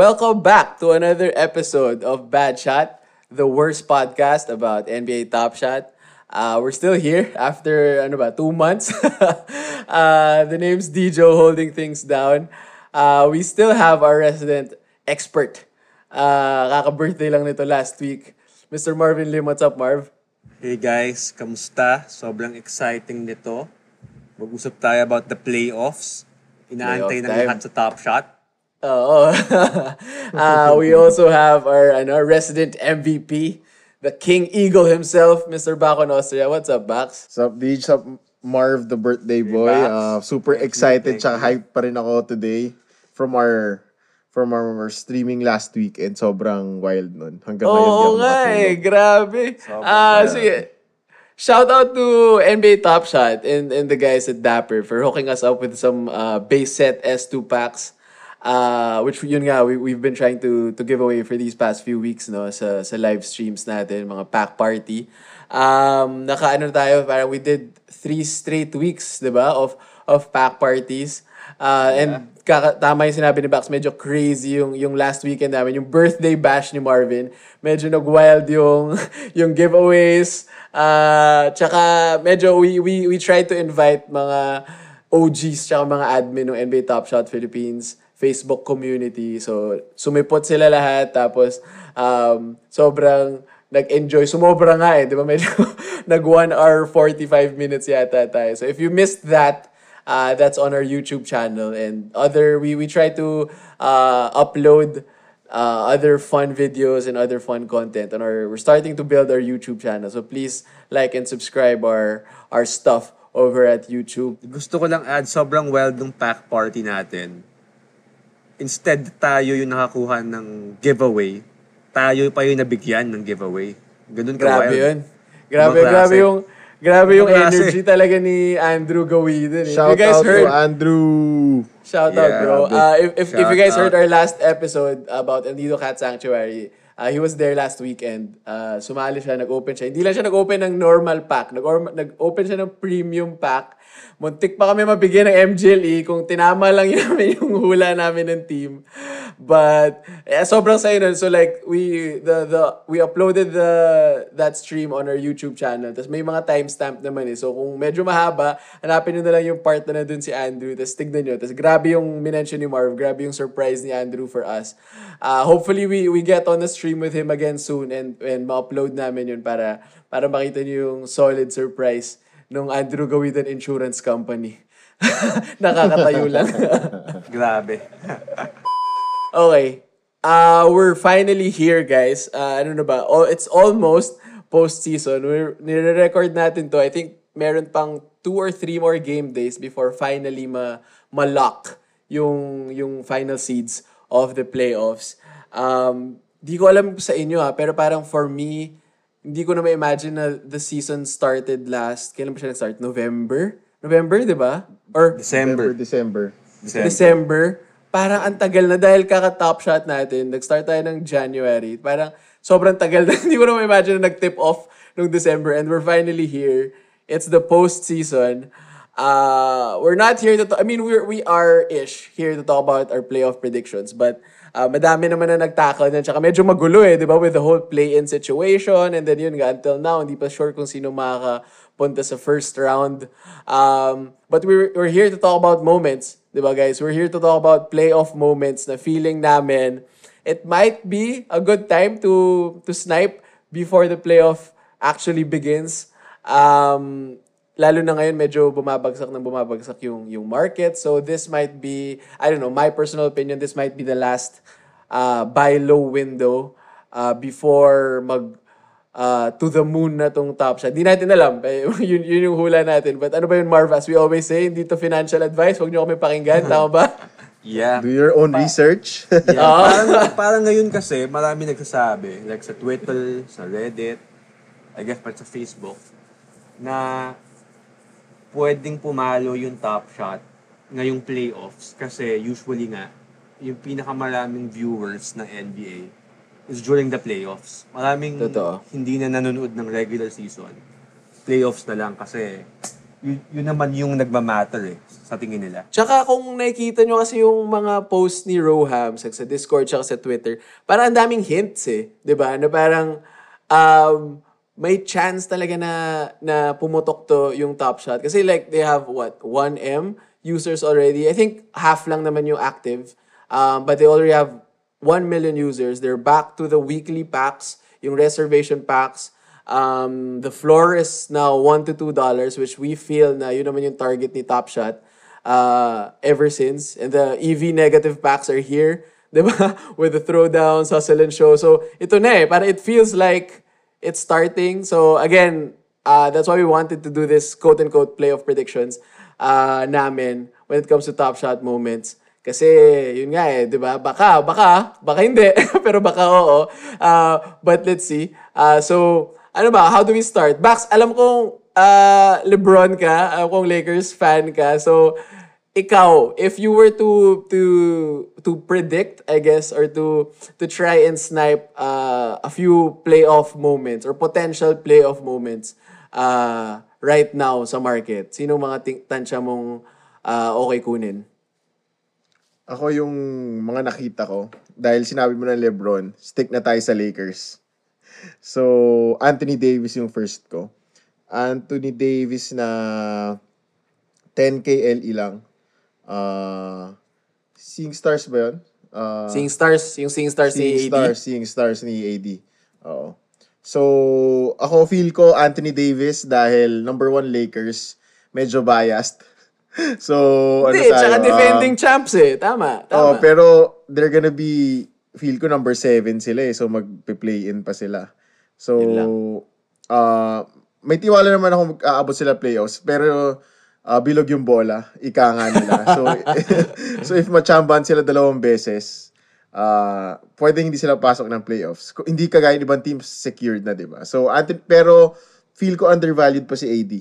Welcome back to another episode of Bad Shot, the worst podcast about NBA Top Shot. Uh, we're still here after ano ba, two months. uh, the name's Dijo holding things down. Uh, we still have our resident expert. Uh, kaka-birthday lang nito last week. Mr. Marvin Lim, what's up, Marv? Hey guys, kamusta? Sobrang exciting nito. Mag-usap tayo about the playoffs. Inaantay Playoff ng lahat sa Top Shot. Oo. uh, we also have our ano, resident MVP, the King Eagle himself, Mr. Bako Austria. What's up, Bax? Sup, Deej? Sup, Marv, the birthday boy. Bax. Uh, super Thank you, excited thank tsaka you. hype pa rin ako today from our from our streaming last week and sobrang wild nun. Hanggang ngayon, di Oo nga eh, grabe. Ah, sige. Shout out to NBA Top Shot and, and the guys at Dapper for hooking us up with some uh, base set S2 packs. Uh, which yun nga, we, we've been trying to to give away for these past few weeks no sa sa live streams natin, mga pack party. Um, naka ano tayo, parang we did three straight weeks, 'di ba, of of pack parties. Uh, and kaka, tama yung sinabi ni Bax, medyo crazy yung, yung last weekend namin. Yung birthday bash ni Marvin, medyo nag-wild yung, yung giveaways. Uh, tsaka medyo we, we, we tried to invite mga OGs tsaka mga admin ng NBA Top Shot Philippines Facebook community. So, sumipot sila lahat. Tapos, um, sobrang nag-enjoy. Sumobra nga eh. Di ba? Medyo nag 1 hour 45 minutes yata tayo. So, if you missed that, uh, that's on our YouTube channel. And other, we, we try to uh, upload uh, other fun videos and other fun content on our, we're starting to build our YouTube channel. So, please like and subscribe our, our stuff over at YouTube. Gusto ko lang add, sobrang wild ng pack party natin. Instead, tayo yung nakakuha ng giveaway. Tayo pa yung nabigyan ng giveaway. Ganun ka Grabe wild. yun. Grabe, Ibang grabe klase. yung grabe yung Ibang klase. energy talaga ni Andrew Gawidon. Eh. If Shout you guys out heard, to Andrew. shout out Yeah, bro. big Uh, if if, if you guys shout heard our last episode about Andido Cat Sanctuary, uh, he was there last weekend. Uh, sumali siya, nag-open siya. Hindi lang siya nag-open ng normal pack. Nag- nag-open siya ng premium pack. Muntik pa kami mabigyan ng MGLE kung tinama lang namin yung hula namin ng team. But eh, sobrang saya nun. So like we the the we uploaded the that stream on our YouTube channel. Tapos may mga timestamp naman eh. So kung medyo mahaba, hanapin nyo na lang yung part na nandun si Andrew. Tapos tignan nyo. Tapos grabe yung minention ni Marv. Grabe yung surprise ni Andrew for us. Uh, hopefully we we get on the stream with him again soon and and ma-upload namin yun para para makita nyo yung solid surprise nung Andrew Gawidan Insurance Company. Nakakatayo lang. Grabe. Okay. Uh, we're finally here, guys. Uh, ano na ba? Oh, it's almost post-season. We're, nire-record natin to. I think meron pang two or three more game days before finally ma ma-lock yung, yung final seeds of the playoffs. Um, di ko alam sa inyo ha, pero parang for me, hindi ko na ma-imagine na the season started last, kailan ba siya nag-start? November? November, di ba? Or December. December. December. December, parang ang tagal na dahil kaka-top shot natin. Nag-start tayo ng January. Parang sobrang tagal na. Hindi ko na ma-imagine na nag-tip off nung December and we're finally here. It's the postseason. Uh, we're not here to talk, I mean, we're, we are-ish here to talk about our playoff predictions. But uh, madami naman na nagtackle na. Tsaka medyo magulo eh, di ba? With the whole play-in situation. And then yun nga, until now, hindi pa sure kung sino makakapunta sa first round. Um, but we're, we're here to talk about moments. Di ba guys? We're here to talk about playoff moments na feeling namin it might be a good time to to snipe before the playoff actually begins. Um, lalo na ngayon medyo bumabagsak ng bumabagsak yung yung market. So this might be I don't know, my personal opinion, this might be the last uh, buy low window uh, before mag uh, to the moon na tong top shot. Di natin alam. Eh, yun, yun yung hula natin. But ano ba yun, Marv? As we always say, hindi to financial advice. Huwag nyo kami pakinggan. Tama ba? Yeah. Do your own research. Yeah, parang, parang ngayon kasi, marami nagsasabi, like sa Twitter, sa Reddit, I guess pa sa Facebook, na pwedeng pumalo yung top shot ngayong playoffs kasi usually nga, yung pinakamaraming viewers ng NBA is during the playoffs. Maraming Totoo. hindi na nanonood ng regular season. Playoffs na lang kasi yun, yun naman yung nagmamatter eh, sa tingin nila. Tsaka kung nakikita nyo kasi yung mga posts ni Roham sa, sa Discord tsaka sa Twitter, parang ang daming hints eh. 'Di ba Na parang um, may chance talaga na, na pumutok to yung top shot. Kasi like they have what, 1M users already. I think half lang naman yung active. Um, but they already have 1 million users. They're back to the weekly packs, yung reservation packs. Um, the floor is now 1 to 2 dollars, which we feel na yun naman yung target ni Top Shot uh, ever since. And the EV negative packs are here, di ba? With the throwdowns, hustle and show. So, ito na eh. Para it feels like it's starting. So, again, uh, that's why we wanted to do this quote-unquote playoff predictions uh, namin when it comes to Top Shot moments. Kasi, yun nga eh, di ba? Baka, baka, baka hindi. Pero baka oo. Uh, but let's see. Uh, so, ano ba? How do we start? Bax, alam kong uh, Lebron ka, alam kong Lakers fan ka. So, ikaw, if you were to to to predict, I guess, or to to try and snipe uh, a few playoff moments or potential playoff moments uh, right now sa market, sino mga ting- tansya mong uh, okay kunin? Ako yung mga nakita ko, dahil sinabi mo ng Lebron, stick na tayo sa Lakers. So, Anthony Davis yung first ko. Anthony Davis na 10k LE lang. Uh, Seeing Stars ba yun? Uh, Seeing Stars, yung Seeing Stars ni Seeing AD. Stars, Seeing Stars ni AD. Oo. So, ako feel ko Anthony Davis dahil number one Lakers, medyo biased. so, Hindi, ano tayo? tsaka defending champs eh. Tama, Oh, tama. pero they're gonna be feel ko number 7 sila eh. So magpe-play in pa sila. So uh, may tiwala naman ako mag-aabot sila playoffs pero uh, bilog yung bola, ika nga nila. So so if machamban sila dalawang beses, uh, pwedeng hindi sila pasok ng playoffs. Hindi kagaya ng ibang teams secured na, 'di ba? So Anthony, pero feel ko undervalued pa si AD.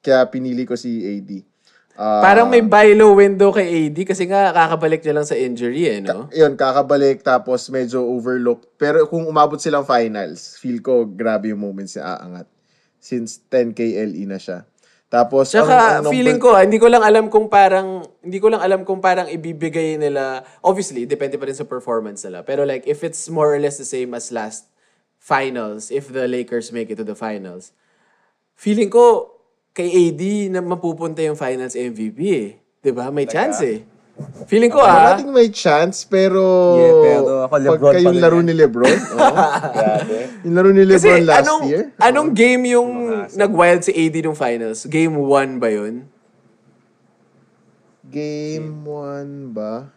Kaya pinili ko si AD. Ah, Parang may buy low window kay AD kasi nga kakabalik niya lang sa injury eh, no? yun, kakabalik tapos medyo overlooked. Pero kung umabot silang finals, feel ko grabe yung moments niya aangat. Since 10k LE na siya. Tapos, Tsaka ang- ang number- feeling ko, ah, hindi ko lang alam kung parang hindi ko lang alam kung parang ibibigay nila obviously depende pa rin sa performance nila. Pero like if it's more or less the same as last finals if the Lakers make it to the finals. Feeling ko kay AD na mapupunta yung finals MVP eh. 'Di ba? May chance eh. Feeling ko ah. nating may chance, pero... Yeah, pero ako Lebron Pagka yung laro yan. ni Lebron, oh, grabe. Yung laro ni Kasi Lebron last anong, year. anong game yung nag-wild si AD nung finals? Game 1 ba yun? Game 1 ba?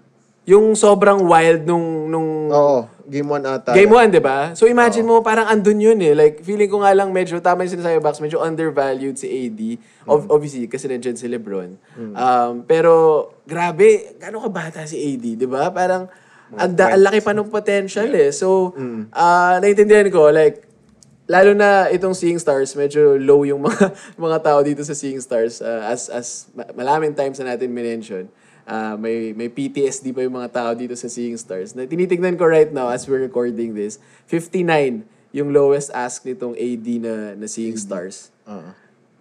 Yung sobrang wild nung nung Oo, game 1 ata. Game 1, di ba? So imagine mo, parang andun yun eh. Like, feeling ko nga lang medyo, tama yung sinasabi Box, medyo undervalued si AD. Ob- Obviously, kasi nandiyan si Lebron. Um, pero, grabe, gano'ng kabata si AD, di ba? Parang, ang laki pa ng potential eh. So, ah naiintindihan ko, like, lalo na itong Seeing Stars, medyo low yung mga mga tao dito sa Seeing Stars. uh, as as ma- malaming times na natin minention. Uh, may may PTSD pa yung mga tao dito sa Seeing Stars. Na tinitingnan ko right now as we're recording this, 59 yung lowest ask nitong AD na, na Seeing Stars. Oo.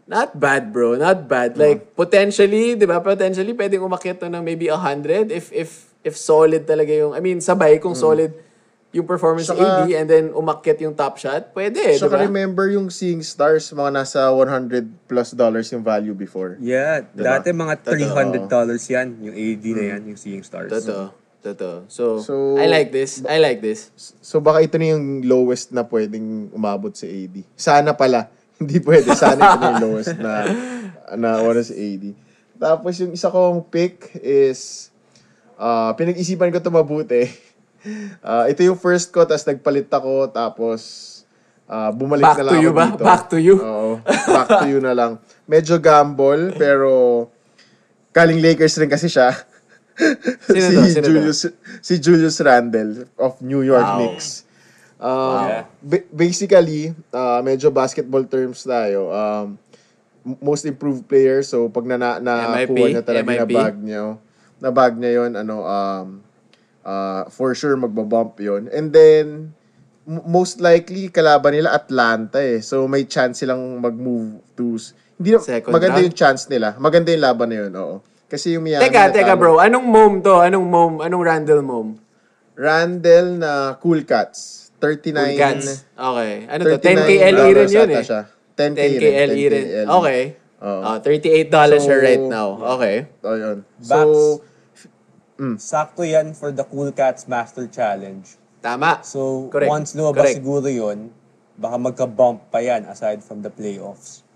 Not bad, bro. Not bad. Like, potentially, di ba? Potentially, pwedeng umakyat to ng maybe 100 if, if, if solid talaga yung, I mean, sabay kung solid yung performance Saka- AD and then umakyat yung top shot, pwede, di Saka ba? remember yung Seeing Stars, mga nasa 100 plus dollars yung value before. Yeah, Diba? dati mga $300 yan, yung AD na yan, yung Seeing Stars. Totoo. Totoo. So, So, I like this. I like this. So baka ito na yung lowest na pwedeng umabot si AD. Sana pala. Hindi pwede. Sana ito na yung lowest na na wala si AD. Tapos yung isa kong pick is uh, pinag-isipan ko to mabuti. Uh, ito yung first ko, tapos nagpalit ako, tapos uh, bumalik Back na lang to you ako ba? dito. Back to you? Oo. Back to you na lang. Medyo gamble, pero kaling Lakers rin kasi siya. Sino si to? Sino to? Julius si Julius Randle of New York Wow. Knicks. Um, Yeah. ba- basically, uh, medyo basketball terms tayo. Um, most improved player. So, pag na, na MIP? nakuha niya talaga na bag niya, na bag niya yun, ano, um, uh, for sure magbabump yon And then, m- most likely, kalaban nila Atlanta eh. So, may chance silang mag-move to... s- Hindi, na- Second maganda round? yung chance nila. Maganda yung laban na yun, oo. Kasi yung Miami... Teka, teka natalo- bro. Anong mom to? Anong mom? Anong Randall mom? Randall na Cool Cats. 39... Cool Cats. Okay. Ano to? 39 10k LE rin yun eh. siya. 10k, 10k rin. LE rin. 10K LE. Okay. Oo. Oh, $38 siya So, right now. Okay. Oh, yun. Bats. So, Sakto yan for the Cool Cats Master Challenge. Tama. So, Correct. once lumabas Correct. siguro yun, baka magka-bump pa yan aside from the playoffs.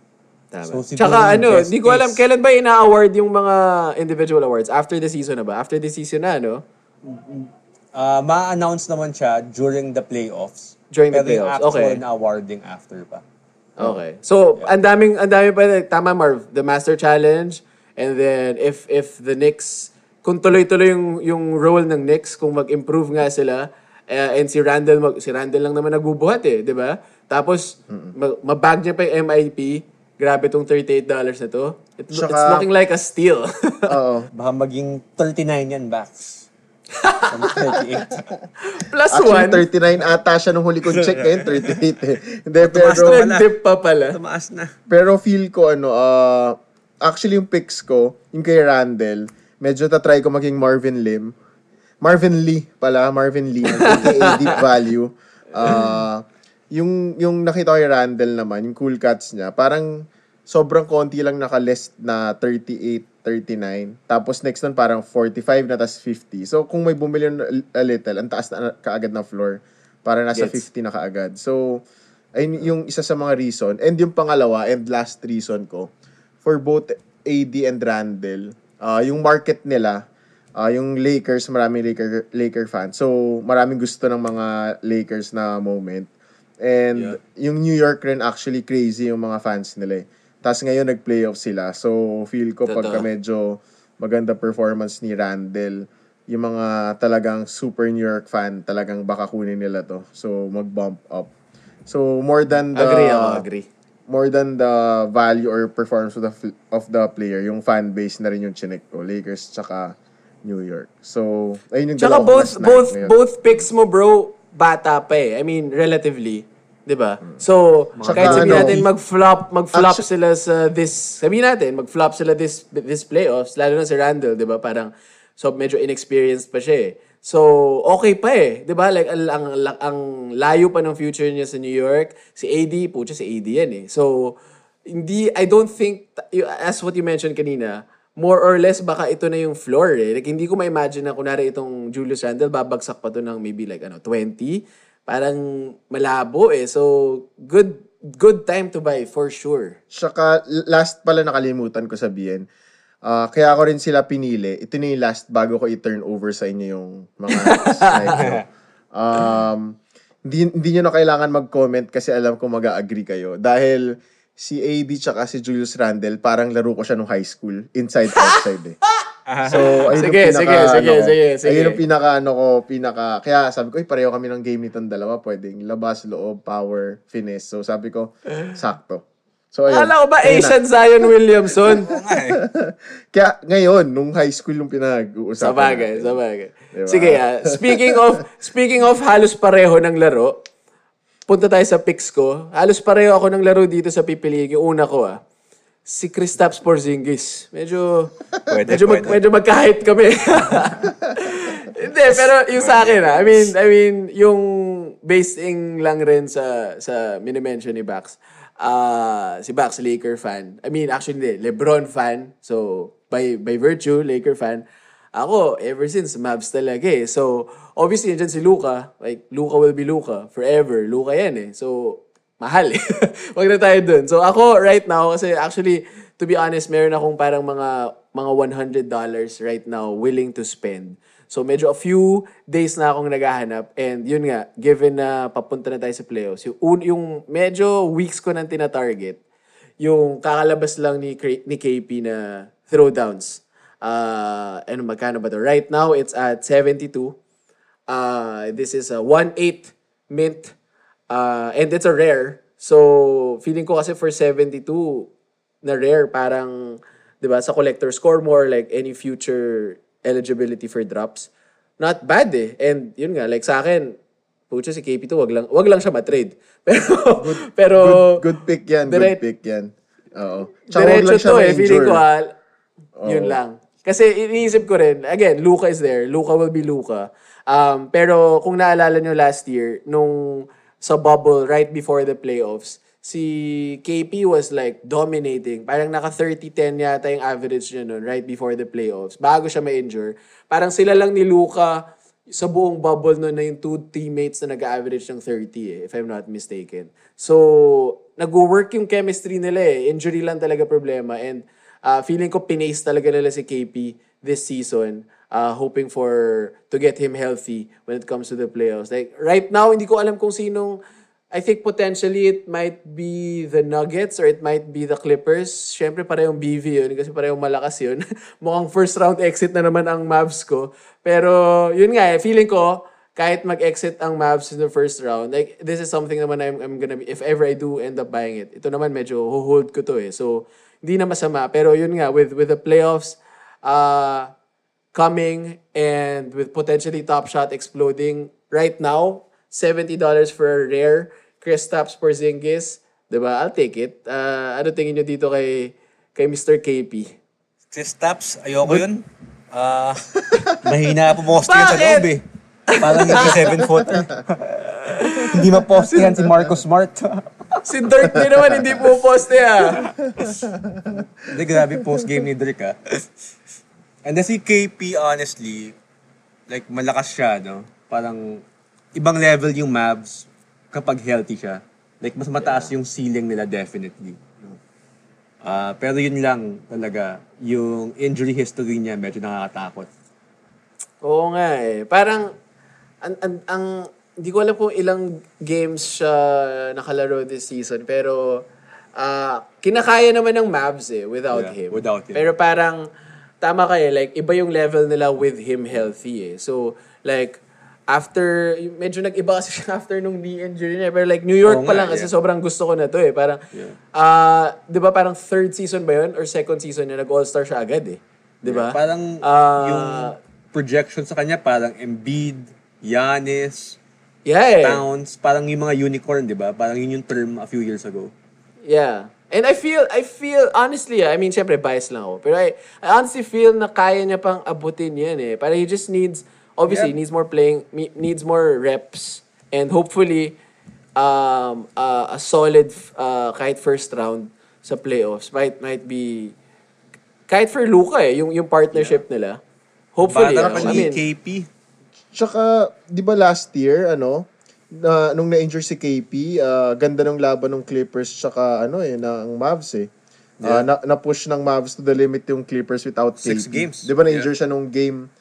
Tama. So, Tsaka ano, hindi ko alam, kailan ba ina-award yung mga individual awards? After the season na ba? After the season na, no? Ah, ma-announce naman siya during the playoffs. During the Pero playoffs, okay. na awarding after pa. Okay. So, ang daming ang dami pa tama Marv, the Master Challenge and then if if the Knicks kung tuloy-tuloy yung yung role ng Knicks kung mag-improve nga sila eh, and si Randall mag, si Randall lang naman nagbubuhat eh, 'di ba? Tapos ma- mabag niya pa yung MIP. Grabe tong $38 na to. It, it's Tsaka- looking like a steal. oo. Baka maging 39 yan, Bax. From 38. Plus Actually, one. 39 ata siya nung huli kong check ngayon, 38 eh. Hindi, pero, Trend dip pa pala. Tumaas na. pero feel ko, ano, uh, actually yung picks ko, yung kay Randall, medyo tatry ko maging Marvin Lim. Marvin Lee pala, Marvin Lee, aka Deep Value. Uh, yung, yung nakita ko kay Randall naman, yung cool cuts niya, parang sobrang konti lang naka-list na 38, 39. Tapos next nun parang 45 na tas 50. So kung may bumili a little, ang taas na kaagad na floor. Para nasa Gets. 50 na kaagad. So, ayun yung isa sa mga reason. And yung pangalawa and last reason ko, for both AD and Randall, ah, yung market nila, ah, yung Lakers, maraming Laker, Laker fans. So, maraming gusto ng mga Lakers na moment. And yung New York rin actually crazy yung mga fans nila eh. Tapos ngayon nag-playoff sila. So, feel ko pagka medyo maganda performance ni Randall, yung mga talagang super New York fan, talagang baka kunin nila to. So, mag-bump up. So, more than the... Agree ako, agree. More than the value or performance of the, of the player, yung fan base na rin yung chinek ko. Lakers tsaka New York. So, ayun yung Tsaka both both ngayon. both picks mo bro bata pa eh. I mean relatively, 'di ba? So Tsaka kahit sabihin natin mag-flop mag-flop actu- sila sa this sabihin natin mag-flop sila this this playoffs lalo na si Randall, 'di ba? Parang so medyo inexperienced pa siya eh. So okay pa eh, 'di ba? Like ang, ang ang layo pa ng future niya sa New York. Si AD, pucha si AD yan eh. So hindi I don't think as what you mentioned kanina, more or less baka ito na yung floor eh. Like, hindi ko ma-imagine na kunwari itong Julius Randle, babagsak pa to ng maybe like ano, 20. Parang malabo eh. So, good good time to buy for sure. Tsaka, l- last pala nakalimutan ko sabihin. Ah, kaya ako rin sila pinili. Ito na yung last bago ko i-turn over sa inyo yung mga nyo. Um, hindi, hindi nyo na kailangan mag-comment kasi alam ko mag-agree kayo. Dahil si AD tsaka si Julius Randle, parang laro ko siya nung high school. Inside, outside eh. So, ayun Sige, yung pinaka, sige, sige, ano sige, sige. Ayun yung pinaka, ano ko, pinaka, kaya sabi ko, "Uy, pareho kami ng game nitong dalawa. Pwedeng labas, loob, power, finesse. So, sabi ko, sakto. So, ayun. Akala ko ba Ayun na. Asian Zion Williamson? Kaya ngayon, nung high school yung pinag-uusapan sa bagay, natin. sa bagay. Diba? Sige ah, speaking of, speaking of halos pareho ng laro, punta tayo sa picks ko. Halos pareho ako ng laro dito sa pipiliin. Yung una ko ah, si Kristaps Porzingis. Medyo, Pwede, medyo, mag, pwede. medyo magka-hype kami. Hindi, pero yung sa akin ah, I mean, I mean, yung basing lang rin sa, sa minimension ni Bax. Ah, si Bax, Laker fan. I mean, actually, hindi, LeBron fan. So, by, by virtue, Laker fan. Ako, ever since, Mavs talaga eh. So, obviously, dyan si Luka. Like, Luka will be Luka. Forever. Luka yan eh. So, mahal eh. Wag na tayo dun. So, ako, right now, kasi actually, to be honest, meron akong parang mga mga $100 right now willing to spend. So, medyo a few days na akong naghahanap. And yun nga, given na papunta na tayo sa playoffs, yung, un- yung medyo weeks ko nang tina-target, yung kakalabas lang ni, ni KP na throwdowns. Uh, ano, magkano ba to? Right now, it's at 72. Uh, this is a 1-8 mint. Uh, and it's a rare. So, feeling ko kasi for 72 na rare, parang, di ba, sa collector score more like any future eligibility for drops. Not bad eh. And yun nga, like sa akin, pucha si KP2, wag lang, wag lang siya matrade. Pero, pero, Good, good pick yan. Dire- good pick yan. Oo. Tsaka diretso to eh. Feeling ko ha, yun lang. Kasi iniisip ko rin, again, Luka is there. Luka will be Luka. Um, pero kung naalala nyo last year, nung sa bubble right before the playoffs, si KP was like dominating. Parang naka 30-10 yata yung average niya nun right before the playoffs. Bago siya ma-injure. Parang sila lang ni Luka sa buong bubble nun na yung two teammates na nag-average ng 30 eh, if I'm not mistaken. So, nag-work yung chemistry nila eh. Injury lang talaga problema. And uh, feeling ko pinace talaga nila si KP this season. Uh, hoping for to get him healthy when it comes to the playoffs. Like, right now, hindi ko alam kung sinong I think potentially it might be the Nuggets or it might be the Clippers. Siyempre parehong BV yun kasi parehong malakas yun. Mukhang first round exit na naman ang Mavs ko. Pero yun nga eh, feeling ko kahit mag-exit ang Mavs in the first round, like this is something naman I'm, I'm gonna be, if ever I do end up buying it, ito naman medyo hold ko to eh. So, hindi na masama. Pero yun nga, with, with the playoffs, uh, coming and with potentially Top Shot exploding right now, $70 for a rare Kristaps Porzingis, 'di ba? I'll take it. Uh, ano tingin niyo dito kay kay Mr. KP? Kristaps, ayoko yun. Ah, mahina po yun sa loob eh. Parang hindi 7 footer. hindi maposte yan si Marcus Smart. Si Dirk din naman hindi po poste ah. Hindi, grabe post game ni Dirk ah. And then si KP, honestly, like malakas siya, no? Parang ibang level yung Mavs kapag healthy siya. Like mas mataas yung ceiling nila definitely. Ah, pero yun lang talaga, yung injury history niya medyo nakakatakot. Oo nga eh. Parang ang, ang, ang hindi ko alam kung ilang games siya nakalaro this season pero ah kinakaya naman ng Mavs eh without Yeah, him. without him. Pero parang tama kayo like iba yung level nila with him healthy eh. So like after medyo nag-iba kasi siya after nung knee injury niya pero like New York Oo pa nga, lang kasi yeah. sobrang gusto ko na to eh. Parang ah 'di ba parang third season ba yun or second season niya nag-all-star siya agad eh. 'Di ba? Parang Ah, yung projection sa kanya parang Embiid, Giannis, yeah, eh. Towns, parang yung mga unicorn, di ba? Parang yun yung term a few years ago. Yeah. And I feel, I feel, honestly, I mean, syempre, bias lang ako. Pero I, I honestly feel na kaya niya pang abutin yan eh. Para he just needs, obviously, Yeah. needs more playing, needs more reps. And hopefully, um, uh, a solid, uh, kahit first round sa playoffs might, might be, kahit for Luka eh, yung, yung partnership nila. Hopefully, Parang ano, pa I ni mean, KP. Tsaka, di ba last year, ano, na, nung na-injure si KP, ah, ganda ng laban ng Clippers tsaka ano eh, ng Mavs eh. Ah, na, na-push ng Mavs to the limit yung Clippers without Six KP. games. Di ba na-injure siya nung game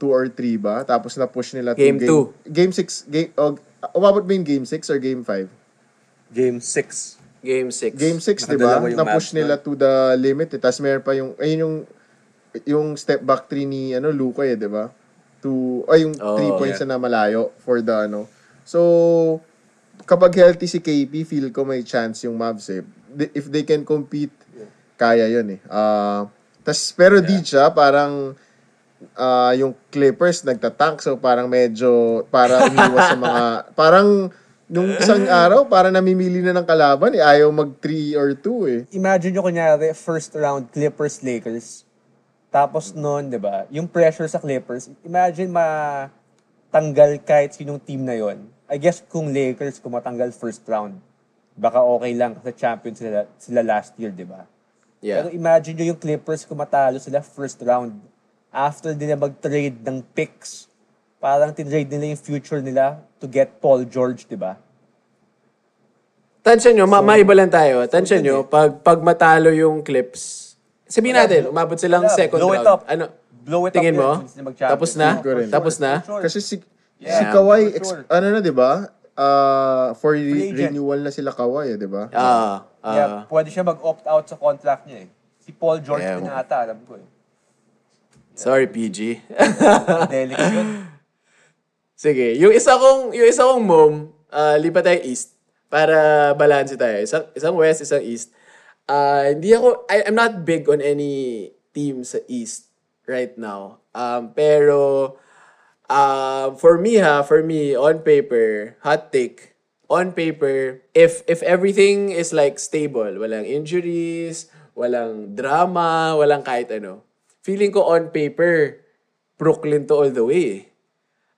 2 or 3 ba? Tapos na-push nila to Game two. Game 6, game, oh, umabot ba yung game 6 or game 5? Game 6. game 6. Game 6, di ba? Nakadalawa yung Na-push nila to the limit eh. Tapos meron pa yung, ayun yung, yung step back three ni, ano, Luka eh, di ba? To, ay, yung Oh, 3 points yeah. na malayo for the, ano. So, kapag healthy si KP, feel ko may chance yung Mavs eh. If they can compete, kaya yun eh. Ah, tas, pero di siya, parang, ah, yung Clippers nagtatank so parang medyo para umiwas sa mga parang nung isang araw para namimili na ng kalaban eh ayaw mag 3 or 2 eh. Imagine nyo kunyari, first round Clippers-Lakers. Tapos noon, di ba, yung pressure sa Clippers, imagine matanggal kahit sinong team na yon. I guess kung Lakers, kung matanggal first round, baka okay lang kasi champion sila, sila last year, di ba? Yeah. Pero imagine nyo yung Clippers kung matalo sila first round. After nila mag-trade ng picks, parang tinrade nila yung future nila to get Paul George, di ba? Tansya nyo, ma- maiba lang tayo. Tansya nyo, pag, pag matalo yung clips, sabihin natin, umabot silang Wala, second blow it round. up. Ano? Blow it Tingin up mo? since mag-champion. Tapos na? Rin. Tapos na? Sure. Kasi si si Yeah. Kawhi for ex- sure. ano na 'di ba? Ah, for re- Free agent. renewal na sila Kawhi eh, 'di ba? Ah, ah. yeah, pwede siya mag-opt out sa contract niya eh. Si Paul George Yeah. yeah. na ata, alam ko eh. Sorry, PG. Yun. Sige, yung isa kong yung isa kong mom, uh, lipat tayo east para balance tayo. Isang isang west, isang east. Uh, hindi ako I, I'm not big on any team sa east right now. Um, pero uh, for me ha, for me on paper, hot take, on paper, if if everything is like stable, walang injuries, walang drama, walang kahit ano. Feeling ko on paper, Brooklyn to all the way. eh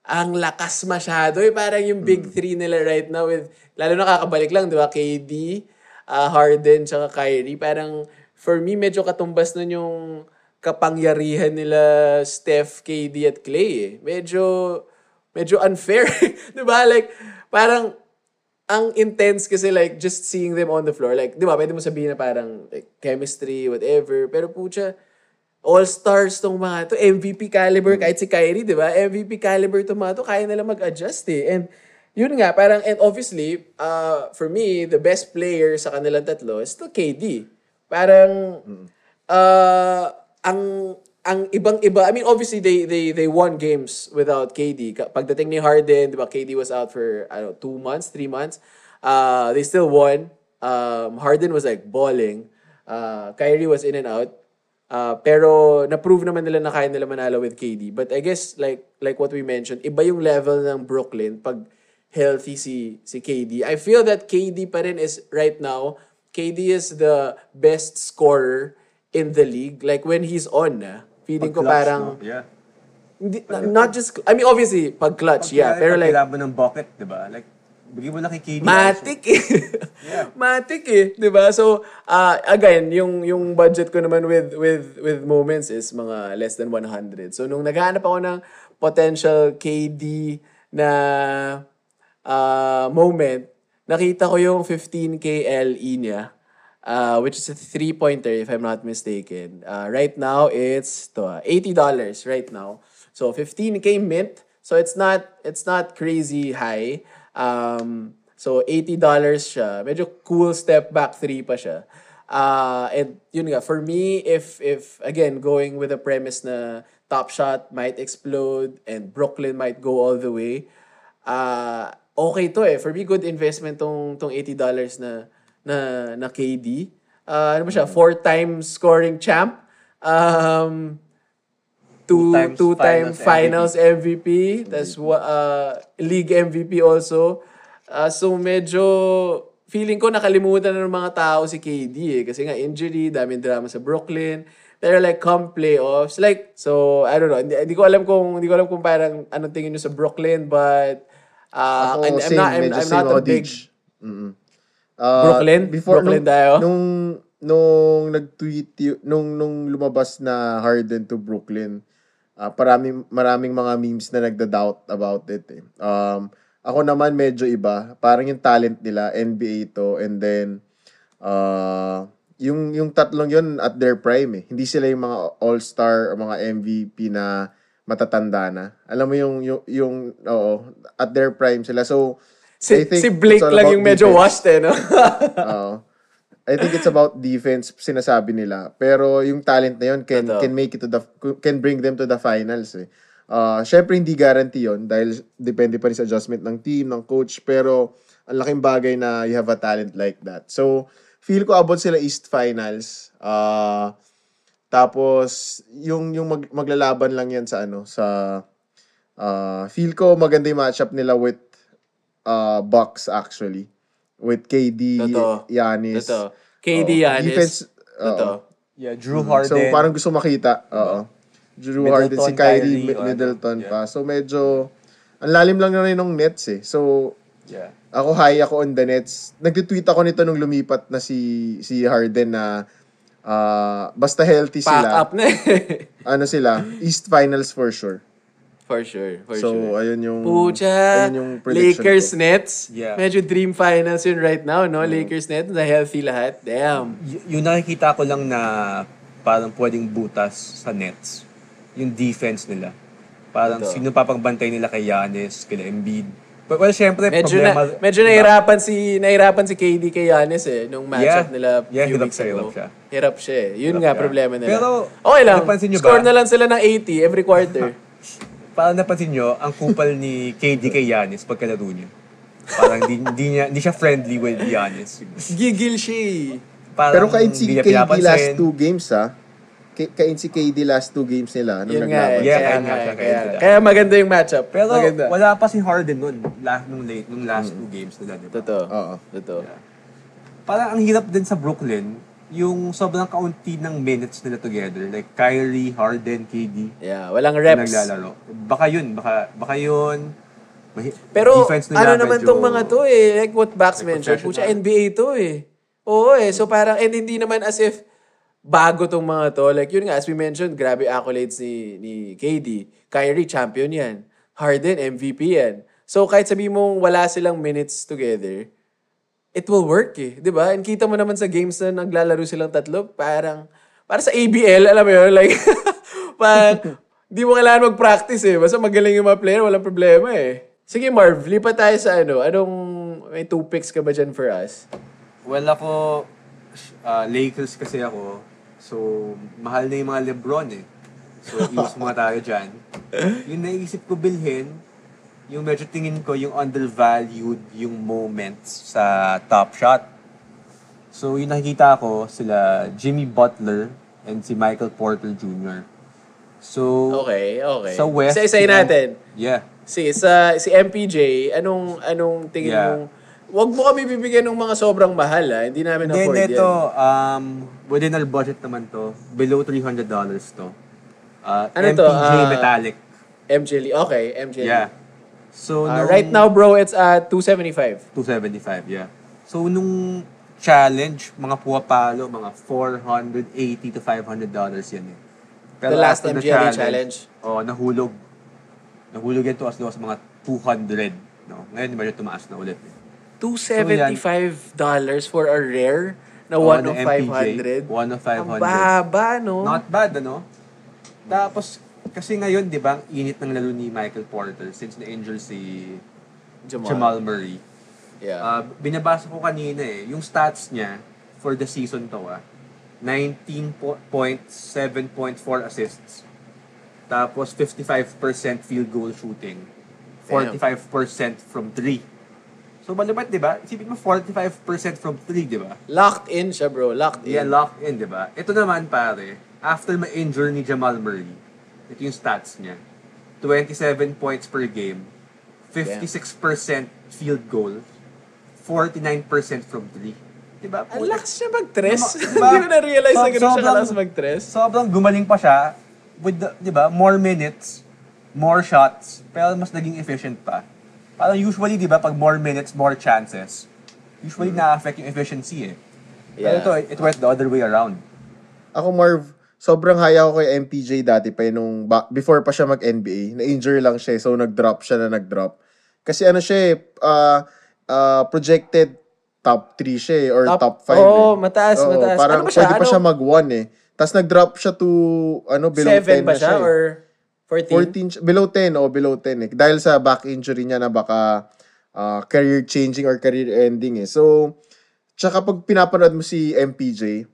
ang lakas masyado. Eh, parang yung big three nila right now with, lalo na kakabalik lang, di ba? KD, uh, Harden, tsaka Kyrie. Parang, for me, medyo katumbas nun yung kapangyarihan nila Steph, KD, at Clay eh. Medyo, medyo unfair. di ba? Like, parang, ang intense kasi like, just seeing them on the floor. Like, di ba, pwede mo sabihin na parang like, chemistry, whatever. Pero pucha, all-stars tong mga to, MVP caliber, kahit si Kyrie, di ba? MVP caliber tong mga to, kaya nila mag-adjust eh. And yun nga, parang, and obviously, uh, for me, the best player sa kanilang tatlo is still KD. Parang, uh, ang ang ibang-iba, I mean, obviously, they, they, they won games without KD. Pagdating ni Harden, di ba, KD was out for, I don't know, two months, three months. Uh, they still won. Um, Harden was like balling. Uh, Kyrie was in and out. Uh, pero na-prove naman nila na kaya nila manalo with KD. But I guess like like what we mentioned, iba yung level ng Brooklyn pag healthy si si KD. I feel that KD pa rin is right now, KD is the best scorer in the league. Like when he's on, na, feeling ko parang no? Yeah. hindi, not just I mean obviously pag clutch, yeah, pero like ng bucket, di ba? Like, bigyan mo na kay KD. Matic eh. Matic eh, 'di ba? So, uh, again, yung yung budget ko naman with with with moments is mga less than 100. So nung naghahanap ako ng potential KD na uh, moment, nakita ko yung 15k LE niya. Uh, which is a three-pointer if I'm not mistaken. Uh, right now, it's to, uh, $80 right now. So 15k mint. So it's not it's not crazy high. Um, so, $80 siya. Medyo cool step back three pa siya. Uh, and yun nga, for me, if, if again, going with the premise na Top Shot might explode and Brooklyn might go all the way, uh, okay to eh. For me, good investment tong, tong $80 na, na, na KD. Uh, ano ba siya? Four-time scoring champ. Um, two Two times two time finals finals MVP, tas wa- uh, league MVP also. Uh, so medyo feeling ko nakalimutan na ng mga tao si KD eh kasi nga injury, daming drama sa Brooklyn. Pero like come playoffs, like so I don't know, hindi, hindi ko alam kung hindi ko alam kung parang anong tingin niyo sa Brooklyn but uh, Ako, I'm, I'm same, not I'm, medyo I'm same not a big. Mm-mm. Ah, Brooklyn? Brooklyn nung, tayo? Nung, nung nag-tweet, nung, nung lumabas na Harden to Brooklyn, ah maraming, maraming mga memes na nagda-doubt about it. Eh. Um, ako naman medyo iba. Parang yung talent nila, NBA to, and then, uh, yung, yung tatlong yun at their prime eh. Hindi sila yung mga all-star o mga MVP na matatanda na. Alam mo yung, yung, yung oo, at their prime sila. So, si, I think si Blake lang yung medyo defense. washed eh, no? Oo. I think it's about defense sinasabi nila. Pero yung talent na yun can Totoo. can make it to the can bring them to the finals eh. Uh, syempre hindi guarantee yon dahil depende pa rin sa adjustment ng team, ng coach, pero ang laking bagay na you have a talent like that. So, feel ko abot sila East Finals. Uh, tapos yung yung mag, maglalaban lang yan sa ano sa uh, feel ko maganda yung matchup nila with uh, Bucks actually with KD, Totoo. Giannis. Totoo. KD Oo. Giannis. Defense, oo. Totoo. Yeah, Drew Harden. So parang gusto makita. Oo. Drew Middleton, Harden, si Kyrie, Kyrie, Mi- ano, Middleton yeah. pa. So medyo ang lalim lang na rin ng Nets eh. So yeah. ako high ako on the Nets. Nag-tweet ako nito nung lumipat na si si Harden na ah, basta healthy Pack sila. up na eh. Ano sila? East Finals for sure. For sure, for so sure. ayun yung Pucha, ayun yung prediction Lakers ko. Nets. Yeah. Medyo dream finals yun right now, no? Lakers Nets, na healthy lahat. Damn. Y- yung nakikita ko lang na parang pwedeng butas sa Nets, yung defense nila. Parang Ito. sino papagbantay nila kay Giannis, kay Embiid, But, well, syempre, Medyo problema, na, medyo nahirapan si nahirapan si KD kay Giannis eh nung matchup Yeah. nila Yeah, few hirap weeks siya, ago. hirap siya. Hirap siya eh. Yun Hirap nga siya. problema nila. Pero, okay lang. Score ba? na lang sila ng 80 every quarter. Parang napansin nyo, ang kupal ni KD kay Giannis pagkalaro niya. Parang di, di, niya, di siya friendly with Giannis. Gigil siya eh. Parang Pero kain si di KD pinapansin. last two games ha. K- kain si KD last two games nila nung Yun nga eh. naglaban. Yeah, kaya, kaya nga, siya, kaya, kaya kaya maganda yung matchup. Pero maganda. wala pa si Harden nun, last, nung, late, nung last two games nila. Diba? Totoo. Oo. Totoo. Parang ang hirap din sa Brooklyn, yung sobrang kaunti ng minutes nila together. Like Kyrie, Harden, KD. Yeah, walang reps. naglalaro. Baka yun, baka, baka yun. mahi- Pero ano naman medyo- tong mga to eh, like what Bax Like mentioned, pucha NBA to eh. Oo eh, so parang, and hindi naman as if bago tong mga to. Like yun nga, as we mentioned, grabe accolades ni, ni KD. Kyrie, champion yan. Harden, MVP yan. So kahit sabi mong wala silang minutes together, it will work eh. 'di ba? And kita mo naman sa games na naglalaro silang tatlo, parang, para sa ABL, alam mo yun, like, parang, di mo kailangan mag-practice eh. Basta magaling yung mga player, walang problema eh. Sige Marv, lipat tayo sa ano. Anong, may two picks ka ba dyan for us? Well, ako, uh, Lakers kasi ako. So, mahal na yung mga Lebron eh. So, iwas mga tayo dyan. Yung naisip ko bilhin, yung medyo tingin ko yung undervalued yung moments sa Top Shot. So, yung nakikita ko, sila Jimmy Butler and si Michael Porter Jr. So, Okay, okay. Sa West, Isa-isayin si- natin. yeah. Si, sa, si MPJ, anong, anong tingin Yeah. mong, wag mo kami bibigyan ng mga sobrang mahal ha. Hindi namin Then afford ito, yan. um, within our budget naman to, below $300 to. Uh, Ano to? MPJ Ah, Metallic. MJ Lee. Okay, MJ Lee. Yeah. So, Ah, nung, right now, bro, it's at 275. 275, yeah. So, nung challenge, mga puwapalo, mga 480 to 500 dollars yan eh. The last MGLE challenge. Oh, nahulog. Nahulog yan to as low as mga 200. No? Ngayon, medyo tumaas na ulit. Eh. $275 for a rare na Oo, 1 na of MPJ, 500. 1 of 500. Ang baba, no? Not bad, ano? Tapos, kasi ngayon, di ba, ang init ng lalo ni Michael Porter since na-injure si Jamal. Jamal Murray. Yeah. Uh, binabasa ko kanina eh, yung stats niya for the season to ah, 19.7.4 assists. Tapos 55% field goal shooting. 45% from 3. So malumat, di ba? Isipin mo 45% from 3, di ba? locked in siya, bro. Locked in. Yeah, locked in, di ba? Ito naman, pare, after ma-injure ni Jamal Murray, ito yung stats niya. 27 points per game, 56% field goal, 49% from 3. Di ba? Ang lakas siya mag-tres. Diba? Hindi mo na-realize na So- gano'n siya sobrang- kalakas mag-tres. Sobrang gumaling pa siya with, the, di ba, more minutes, more shots, pero mas naging efficient pa. Parang usually, di ba, pag more minutes, more chances, usually na-affect yung efficiency eh. Yeah. Pero ito, it went the other way around. Ako, Marv, sobrang haya ko kay MPJ dati pa yun nung ba- before pa siya mag-NBA. Na-injure lang siya, eh, so nag-drop siya na nag-drop. Kasi ano siya eh, ah, ah, projected top 3 siya eh, or top, 5 Oo, eh. mataas, Oo, mataas. Parang Ano ba siya? pwede pa Ano? siya mag-1 eh. Tapos nag-drop siya to, ano, below 7 10 ba na siya? siya. eh. Or 14? 14, siya- below 10 o below 10 eh. Dahil sa back injury niya na baka ah, career changing or career ending eh. So, tsaka pag pinapanood mo si MPJ,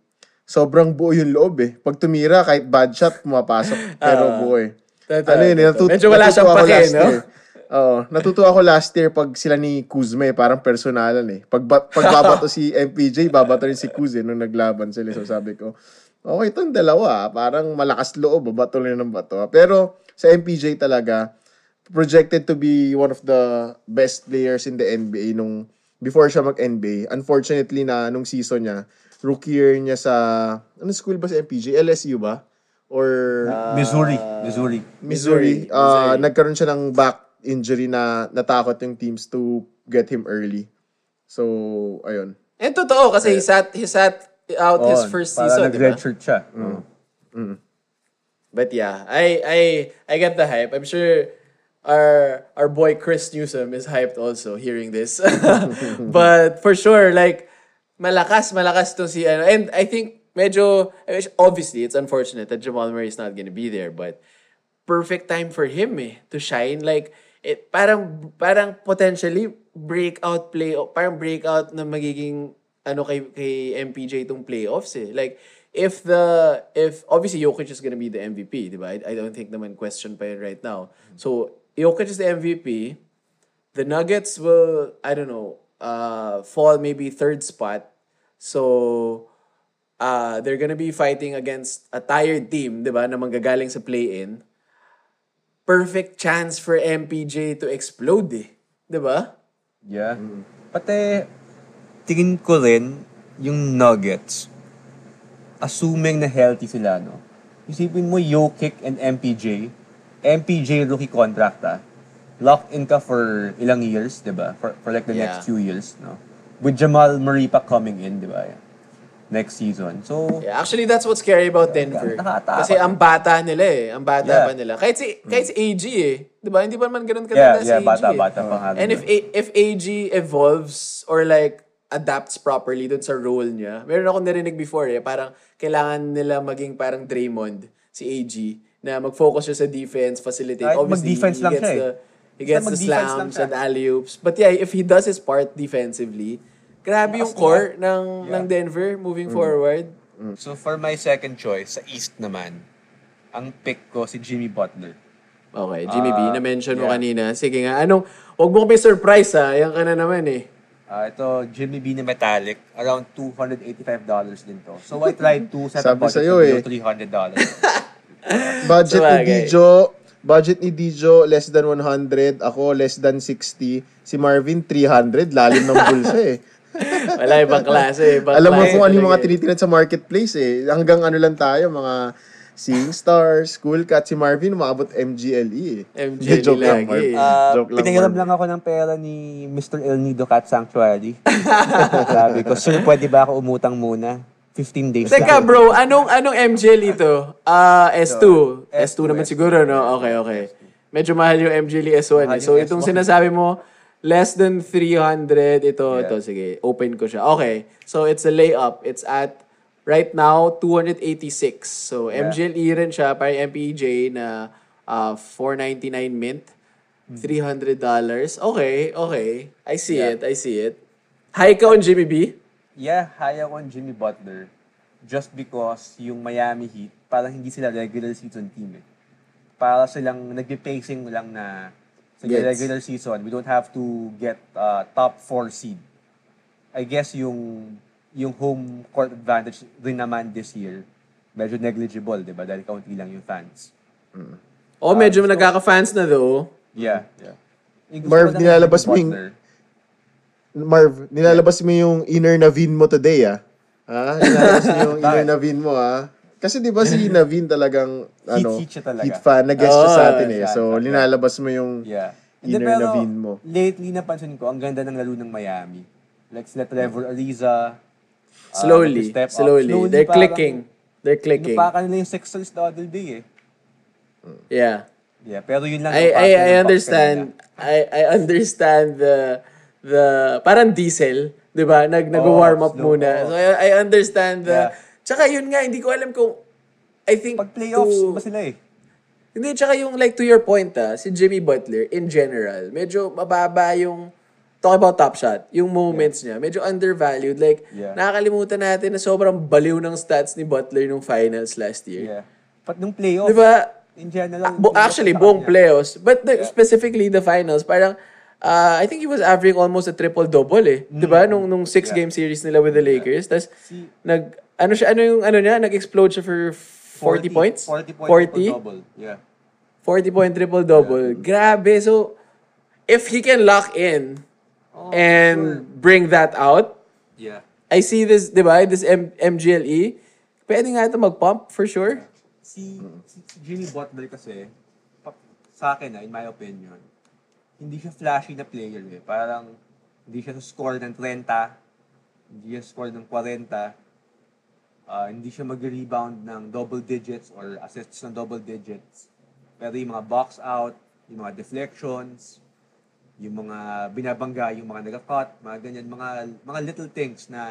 sobrang buo yung loob eh. Pag tumira, kahit bad shot, pumapasok. Pero Ah. buo eh. Totoo, ano yun, eh, natut- Medyo wala siyang pake, last no? year. Oo, natuto ako last year pag sila ni Kuzma eh, parang personalan eh. Pag, ba- pag babato si MPJ, babato rin si Kuz eh, nung naglaban sila. So sabi ko, okay, itong dalawa, ah, parang malakas loob, babato rin ng bato. Pero sa MPJ talaga, projected to be one of the best players in the NBA nung before siya mag-NBA. Unfortunately na nung season niya, rookie year niya sa, ano school ba si MPJ? LSU ba? Or Missouri. Missouri. Missouri. Missouri, uh, nagkaroon siya ng back injury na natakot yung teams to get him early. So, ayun. And totoo, kasi he sat, he sat out his first season, di ba? nag-redshirt siya. But yeah, I I I get the hype. I'm sure our our boy Chris Newsom is hyped also hearing this. but for sure, like malakas, malakas to si ano. And I think medyo obviously it's unfortunate that Jamal Murray is not gonna be there, but perfect time for him eh to shine. Like it parang parang potentially breakout play parang breakout na magiging ano kay kay MPJ itong playoffs eh. Like if the if obviously Jokic is gonna be the MVP, di ba? I, I don't think naman question pa yun right now. So Jokic is the MVP. The Nuggets will I don't know uh fall maybe third spot. So uh they're gonna be fighting against a tired team, di ba, na manggagaling sa play-in. Perfect chance for MPJ to explode eh. Di ba? Yeah. Pati, tingin ko rin, yung Nuggets, assuming na healthy sila, no? Isipin mo, Jokic and MPJ, MPJ rookie contract, ah. Locked in ka for ilang years, di ba? For, for like the Yeah. next few years, no? With Jamal Murray pa coming in, di ba? Next season. So, Yeah, actually that's what's scary about Denver. Nakakatakot. Kasi ang bata nila eh. Ang bata Yeah. pa nila. Kahit si kahit si AG eh. 'Di ba? Hindi pa naman ganoon yeah, katanda si yeah, AG. bata, eh. bata pa nga. And if A- if AG evolves or like adapts properly dun sa role niya. Meron ako narinig before eh, parang kailangan nila maging parang Draymond, si AG, na mag-focus siya sa defense, facilitate. Kahit Obviously, mag-defense lang siya eh. He gets the slams and alley-oops. But yeah, if he does his part defensively, grabe yung core ng, Yeah. ng Denver moving forward. So for my second choice, sa East naman, ang pick ko si Jimmy Butler. Okay, Jimmy B, Ah, na-mention mo yeah. kanina. Sige nga, anong, wag mo kami surprise ha, yan ka na naman eh. Ah, ito, Jimmy B na metallic, around $285 din to. So I tried to set a Sabi budget sa'yo for eh. below $300. Budget ni Sabagay. Dijo, budget ni Dijo less than 100, ako less than 60. Si Marvin 300, lalim ng bulsa eh. Wala, ibang klase. Ibang Alam mo kung ano yung mga eh. tinitingnan sa marketplace eh. Hanggang ano lang tayo, mga Seeing Stars, Cool Cat, si Marvin umabot MGLE eh. MGLE Joke lang, lagi Marv. eh. Ah, Joke lang, pinahiram Marv. lang ako ng pera ni Mr. El Nido Cat Sanctuary. Sabi ko, sir, pwede ba ako umutang muna? 15 days Teka bro, anong anong MGL ito? Ah, S2. S2 S2 naman siguro, no? Okay, okay. Medyo mahal yung MGL S1. Mahal eh. So yung itong S1. sinasabi mo, less than 300, ito, Yeah. ito, sige, open ko siya. Okay, so it's a layup. It's at, right now, 286. So Yeah. MGLE rin siya, parang MPJ na ah, 499 mint. $300. Okay, okay. I see Yeah. it, I see it. High ka on Jimmy B? Yeah, haya ko ang Jimmy Butler just because yung Miami Heat, parang hindi sila regular season team eh. Para silang nagpe-pacing lang na sa Gets. regular season, we don't have to get uh, top 4 seed. I guess yung yung home court advantage rin naman this year, medyo negligible, di ba? Dahil kaunti lang yung fans. Oh, medyo nagkaka-fans na though. Yeah, yeah. Marv, nilalabas mo yung- Marv, nilalabas mo yung inner Navin mo today ah. Ha? Nilalabas mo yung inner Navin mo ah. Kasi di ba si Navin talagang ano, heat siya talaga. heat fan, nag-guest siya Oh, sa atin eh. So, yeah. linalabas mo yung Yeah. Inner pero Navin mo. lately napansin ko, ang ganda ng laro ng Miami. Like sila Trevor Ariza. uh, Slowly, nag-step up. slowly. They're parang clicking. They're clicking. Inupakan nila yung Sixers the other day eh. Yeah. Yeah, pero yun lang I I I understand. I I understand the the parang diesel, 'di ba? Nag nag-warm up slow, muna. oh. So I, I understand the Yeah. Tsaka yun nga, hindi ko alam kung I think Pag playoffs, to- iba sila eh. Hindi, tsaka yung like to your point ah, si Jimmy Butler in general, medyo mababa yung talk about top shot, yung moments niya, medyo undervalued. Like, Yeah. nakakalimutan natin na sobrang baliw ng stats ni Butler nung finals last year. Yeah. But nung playoff, Di ba? in general, Bu- hindi actually, buong playoffs. But the, Yeah. specifically the finals, parang, uh, I think he was averaging almost a triple-double eh. Di ba? Nung, nung six-game series nila with the Lakers. Tapos, Si- nag, ano siya, ano yung, ano niya, nag-explode siya for 40, points? 40 points 40? double. Yeah. 40 point triple-double. Grabe. So, if he can lock in Oh, and bring that out, Yeah. I see this, di ba? This M- MGLE, pwede nga ito mag-pump for sure. Si, si, si Jimmy Butler kasi, sa akin na, in my opinion, hindi siya flashy na player eh. Parang, hindi siya score ng 30, hindi siya score ng 40, ah, hindi siya mag-rebound ng double digits or assists ng double digits. Pero yung mga box out, yung mga deflections, yung mga binabangga, yung mga nag-cut, mga ganyan, mga, mga little things na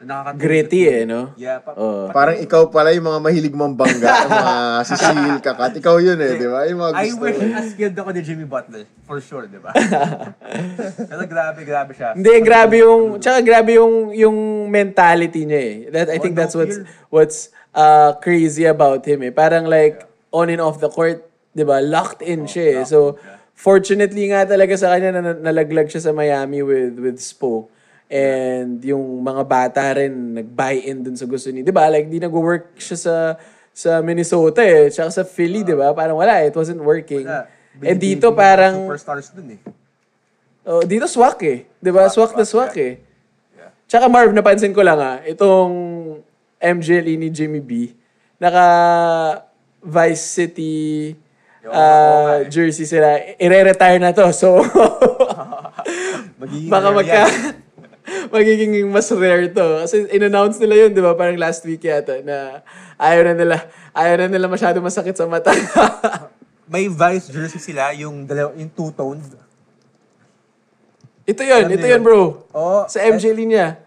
Nakakatulog. Gritty eh, no? Yeah, pa- Oo. Parang ikaw pala yung mga mahilig mong bangga, yung mga Cecil, Kakat. Ikaw yun eh, di ba? Yung mga I gusto. wish as skilled ako ni Jimmy Butler. For sure, di ba? Pero grabe, grabe siya. Hindi, grabe yung, tsaka grabe yung, yung mentality niya eh. That, I Oh, think no that's what's, fear. what's uh, crazy about him eh. Parang like, on and off the court, di ba, locked in siya eh. So, fortunately nga talaga sa kanya na nalaglag siya sa Miami with, with Spo. And yung mga bata rin nag-buy in dun sa gusto niya. Di ba? Like, di nag-work siya sa sa Minnesota eh. Tsaka sa Philly, di ba? Parang wala, it wasn't working. Wala. Eh dito parang, Superstars dun eh. Oh, dito swak eh. 'Di ba? Swak na swak swak, eh. Tsaka Marv, napansin ko lang ah, itong MJL ni Jimmy B, naka Vice City Yo, uh, oo nga eh. jersey sila. I-retire na to. So, baka magka... magiging mas rare to. Kasi in-announce nila yun, di ba? Parang last week yata na ayaw na nila, ayaw na nila masyado masakit sa mata. May Vice jersey sila, yung, dalaw, yung two-toned. ito yun, Alam ito niyo yun bro. Oo. Sa MJ niya.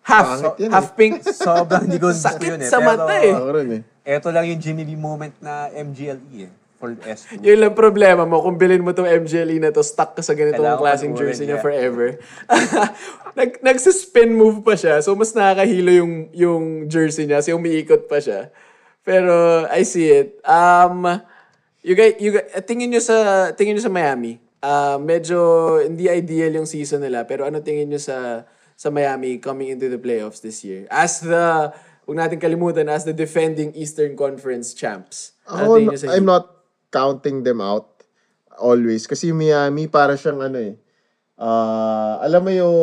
Half, Pangit yun half pink. Sobrang hindi ko gusto Sakit yun eh. sa mata eh. Ako rin eh. Eto lang yung Jimmy B moment na MGLE eh. For S2. Yun lang problema mo, kung bilhin mo tong MJLE na to, stuck ka sa ganitong Kailangan klaseng jersey niya yeah. forever. Nag, nagsispin move pa siya, so mas nakakahilo yung, yung jersey niya, so umiikot pa siya. Pero, I see it. Um, you guys, you guys, tingin nyo sa, tingin nyo sa Miami. Uh, medyo hindi ideal yung season nila, pero ano tingin nyo sa, sa Miami coming into the playoffs this year? As the, huwag natin kalimutan, as the defending Eastern Conference champs. Ano Ako, I'm not counting them out always. Kasi yung Miami, para siyang ano eh. ah, alam mo yung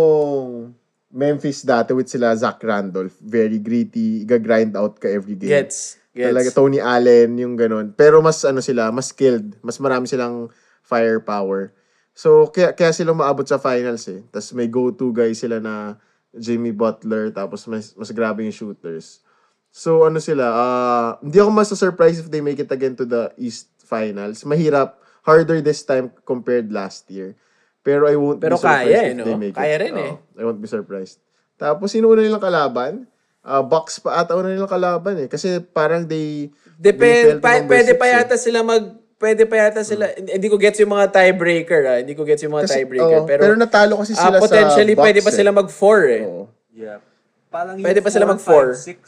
Memphis dati with sila Zach Randolph. Very gritty. Iga-grind out ka every game. Gets. Gets. Talaga Tony Allen, yung ganun. Pero mas ano sila, mas skilled. Mas marami silang firepower. So, kaya, kaya sila maabot sa finals eh. Tapos may go-to guy sila na Jimmy Butler. Tapos mas, mas grabe yung shooters. So, ano sila, ah hindi ako mas surprise if they make it again to the East Finals. Mahirap, harder this time compared last year. Pero I won't Pero be surprised kaya eh, if no? they make Kaya it. rin eh. Oo, I won't be surprised. Tapos, sino una nilang kalaban? Ah, Bucks pa ata una nilang kalaban eh. Kasi parang they... Depende, they pa, pwede pa eh. yata sila mag, pwede pa yata sila, hindi hindi ko gets yung mga tiebreaker ah, hindi ko gets yung mga Kasi- tiebreaker, oo, pero, pero natalo kasi ah, sila sa potentially pwede pa eh. sila mag-4 eh. Oo. Yeah. Parang Pwede yung pa sila four, mag-four. five, six,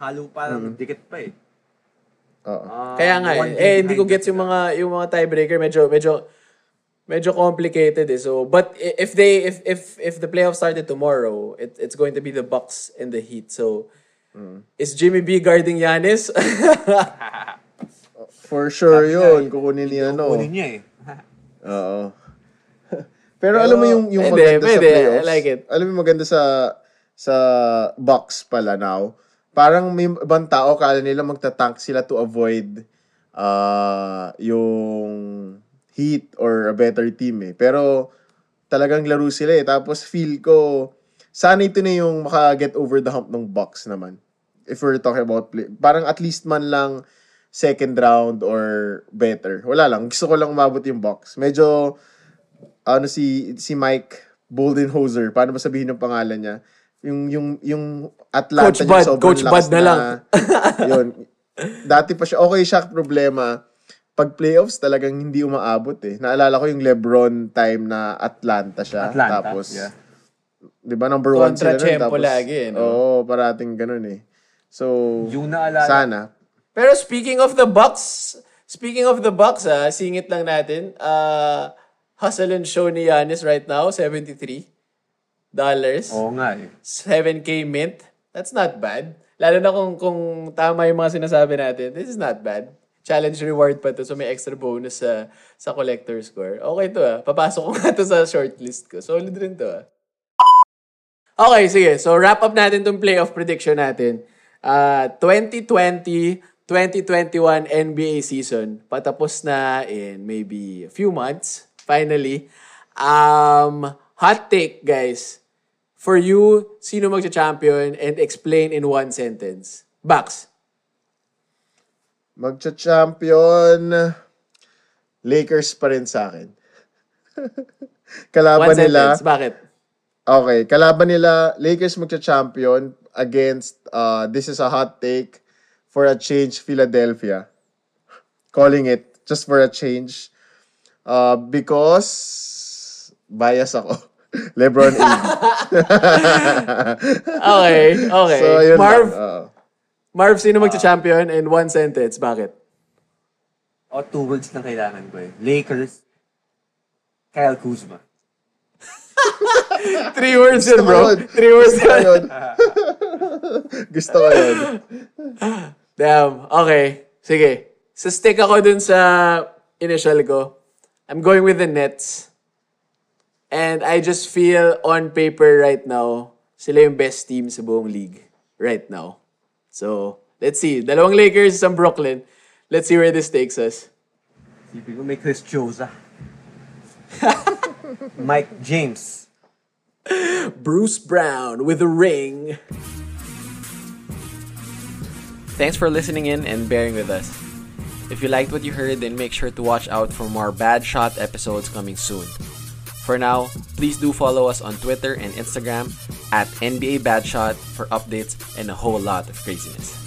halo parang dikit pa eh. Ah, Kaya nga eh, eh hindi ko gets yung mga yung mga tiebreaker, medyo medyo medyo complicated eh. So, but i- if they if if if the playoffs started tomorrow, it, it's going to be the Bucks and the Heat. So, is Jimmy B guarding Giannis? For sure Sabi yun. eh, Kukunin niya, ano. Kunin niya eh. Oo. Pero alam mo yung yung Pwede, maganda sa pwede. I playoffs. like it. Alam mo yung maganda sa sa box pala now. Parang may ibang tao kala nila magtatank sila to avoid uh, yung Heat or a better team eh. Pero talagang laro sila eh. Tapos feel ko sana ito na yung maka-get over the hump ng box naman. If we're talking about play. Parang at least man lang second round or better. Wala lang. Gusto ko lang umabot yung box. Medyo ano si si Mike Boldenhoser, paano ba sabihin yung pangalan niya? Yung yung yung Coach Atlanta niya, Bud, sobrang Coach Bud na lang. yun. Dati pa siya, okay siya, problema, pag playoffs talagang hindi umaabot eh. Naalala ko yung LeBron time na Atlanta siya. Atlanta, Tapos, yeah. di ba number one Kontra sila nun, Chempo tapos, lagi, eh, no? Oo, parating ganun eh. So, Yung naalala, sana. Pero speaking of the Bucks, speaking of the Bucks, ah, singit lang natin. Uh, hustle and show ni Giannis right now, 73 dollars. oo nga eh. 7k mint. That's not bad. Lalo na kung kung tama yung mga sinasabi natin. This is not bad. Challenge reward pa to. So may extra bonus sa sa collector score. Okay to ah. Papasok ko nga to sa shortlist ko. Solid rin to ah. Okay, sige. So wrap up natin tong playoff prediction natin. Uh, 2020-2021 NBA season. Patapos na in maybe a few months. Finally. Um, hot take, guys. For you, sino magcha-champion and explain in one sentence. Bucks. Magcha-champion, Lakers pa rin sa akin. kalaban One nila, sentence. Bakit? okay, kalaban nila, Lakers magcha-champion. against, uh, this is a hot take, for a change, Philadelphia. Calling it just for a change. Uh, because, bias ako. Lebron AD. Okay, okay. so, yun Marv, lang. Uh, Marv, sino magcha-champion? In one sentence, bakit? O, two words lang kailangan ko eh. Lakers, Kyle Kuzma. Three words yun, Gusto ko bro. yun. Three words Gusto ko yun. yun. Gusto ko yun. Damn. Okay. Sige. So stick ako dun sa initial ko. I'm going with the Nets. And I just feel on paper right now, sila yung best team sa buong league right now. So, let's see. Dalawang Lakers, isang Brooklyn. Let's see where this takes us. Ko may Chris Choza. Mike James. Bruce Brown with a ring. Thanks for listening in and bearing with us. If you liked what you heard, then make sure to watch out for more Bad Shot episodes coming soon. For now, please do follow us on Twitter and Instagram at NBA Bad Shot for updates and a whole lot of craziness.